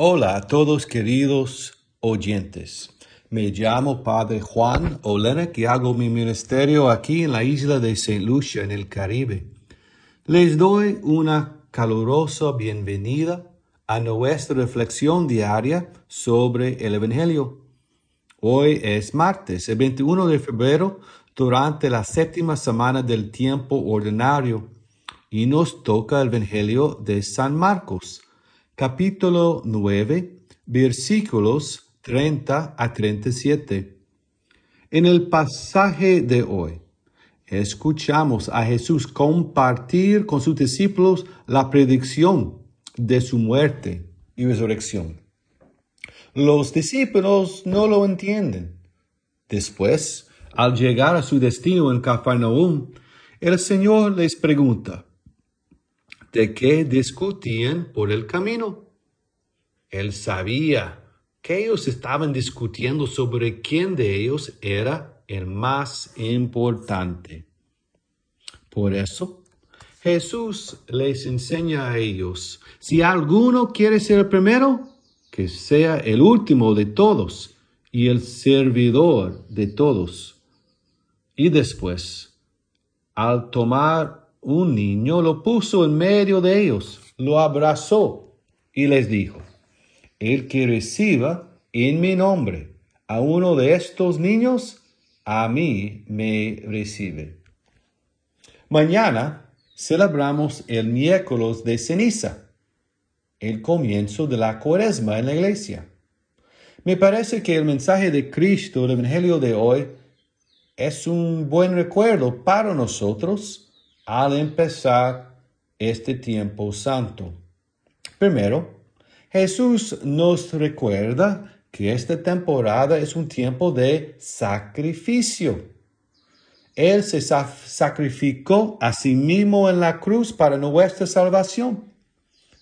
Hola a todos queridos oyentes. Me llamo Padre Juan Olenek y hago mi ministerio aquí en la isla de St. Lucia, en el Caribe. Les doy una calurosa bienvenida a nuestra reflexión diaria sobre el Evangelio. Hoy es martes, el 21 de febrero, durante la séptima semana del tiempo ordinario, y nos toca el Evangelio de San Marcos capítulo 9, versículos 30 a 37. En el pasaje de hoy, escuchamos a Jesús compartir con sus discípulos la predicción de su muerte y resurrección. Los discípulos no lo entienden. Después, al llegar a su destino en Cafarnaúm, el Señor les pregunta, de qué discutían por el camino. Él sabía que ellos estaban discutiendo sobre quién de ellos era el más importante. Por eso, Jesús les enseña a ellos, si alguno quiere ser el primero, que sea el último de todos y el servidor de todos. Y después, al tomar un niño lo puso en medio de ellos, lo abrazó y les dijo, el que reciba en mi nombre a uno de estos niños, a mí me recibe. Mañana celebramos el miércoles de ceniza, el comienzo de la cuaresma en la iglesia. Me parece que el mensaje de Cristo, el Evangelio de hoy, es un buen recuerdo para nosotros al empezar este tiempo santo. Primero, Jesús nos recuerda que esta temporada es un tiempo de sacrificio. Él se sacrificó a sí mismo en la cruz para nuestra salvación.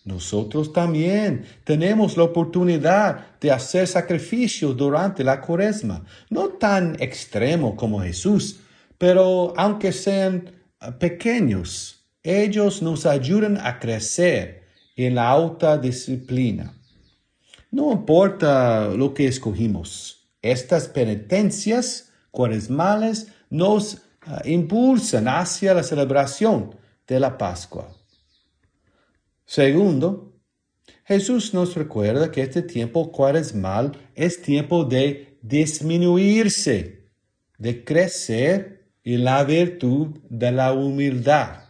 Nosotros también tenemos la oportunidad de hacer sacrificios durante la cuaresma, no tan extremo como Jesús, pero aunque sean pequeños, ellos nos ayudan a crecer en la alta disciplina. No importa lo que escogimos, estas penitencias cuaresmales nos ah, impulsan hacia la celebración de la Pascua. Segundo, Jesús nos recuerda que este tiempo cuaresmal es tiempo de disminuirse, de crecer y la virtud de la humildad.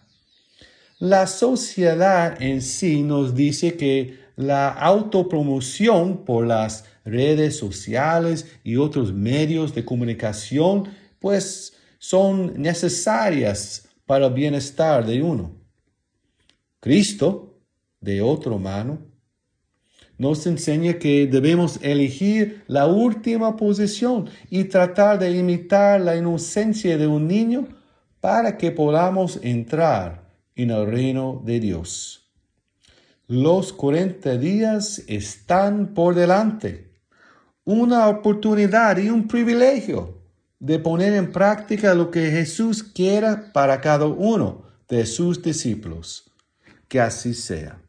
La sociedad en sí nos dice que la autopromoción por las redes sociales y otros medios de comunicación pues son necesarias para el bienestar de uno. Cristo, de otro mano, nos enseña que debemos elegir la última posición y tratar de imitar la inocencia de un niño para que podamos entrar en el reino de Dios. Los 40 días están por delante, una oportunidad y un privilegio de poner en práctica lo que Jesús quiera para cada uno de sus discípulos. Que así sea.